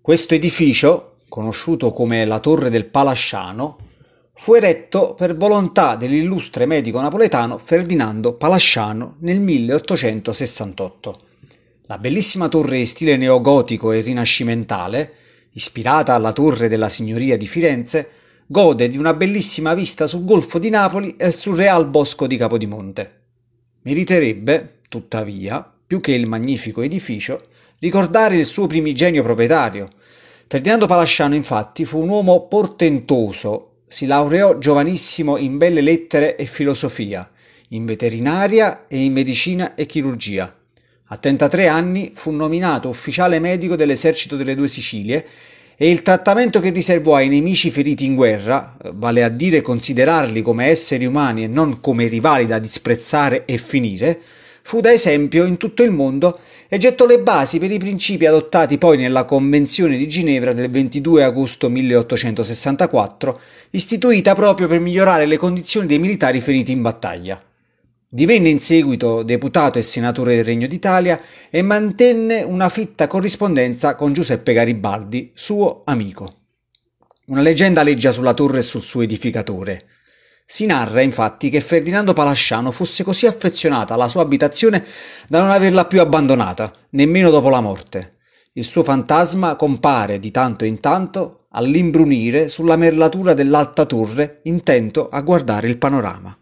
Questo edificio, conosciuto come la Torre del Palasciano, fu eretto per volontà dell'illustre medico napoletano Ferdinando Palasciano nel 1868. La bellissima torre in stile neogotico e rinascimentale, ispirata alla torre della Signoria di Firenze, gode di una bellissima vista sul golfo di Napoli e sul real bosco di Capodimonte. Meriterebbe, tuttavia, più che il magnifico edificio, ricordare il suo primigenio proprietario. Ferdinando Palasciano, infatti, fu un uomo portentoso, si laureò giovanissimo in belle lettere e filosofia, in veterinaria e in medicina e chirurgia. A 33 anni fu nominato ufficiale medico dell'esercito delle due Sicilie e il trattamento che riservò ai nemici feriti in guerra, vale a dire considerarli come esseri umani e non come rivali da disprezzare e finire, fu da esempio in tutto il mondo e gettò le basi per i principi adottati poi nella Convenzione di Ginevra del 22 agosto 1864, istituita proprio per migliorare le condizioni dei militari feriti in battaglia. Divenne in seguito deputato e senatore del Regno d'Italia e mantenne una fitta corrispondenza con Giuseppe Garibaldi, suo amico. Una leggenda leggia sulla torre e sul suo edificatore. Si narra infatti che Ferdinando Palasciano fosse così affezionato alla sua abitazione da non averla più abbandonata, nemmeno dopo la morte. Il suo fantasma compare di tanto in tanto all'imbrunire sulla merlatura dell'alta torre intento a guardare il panorama.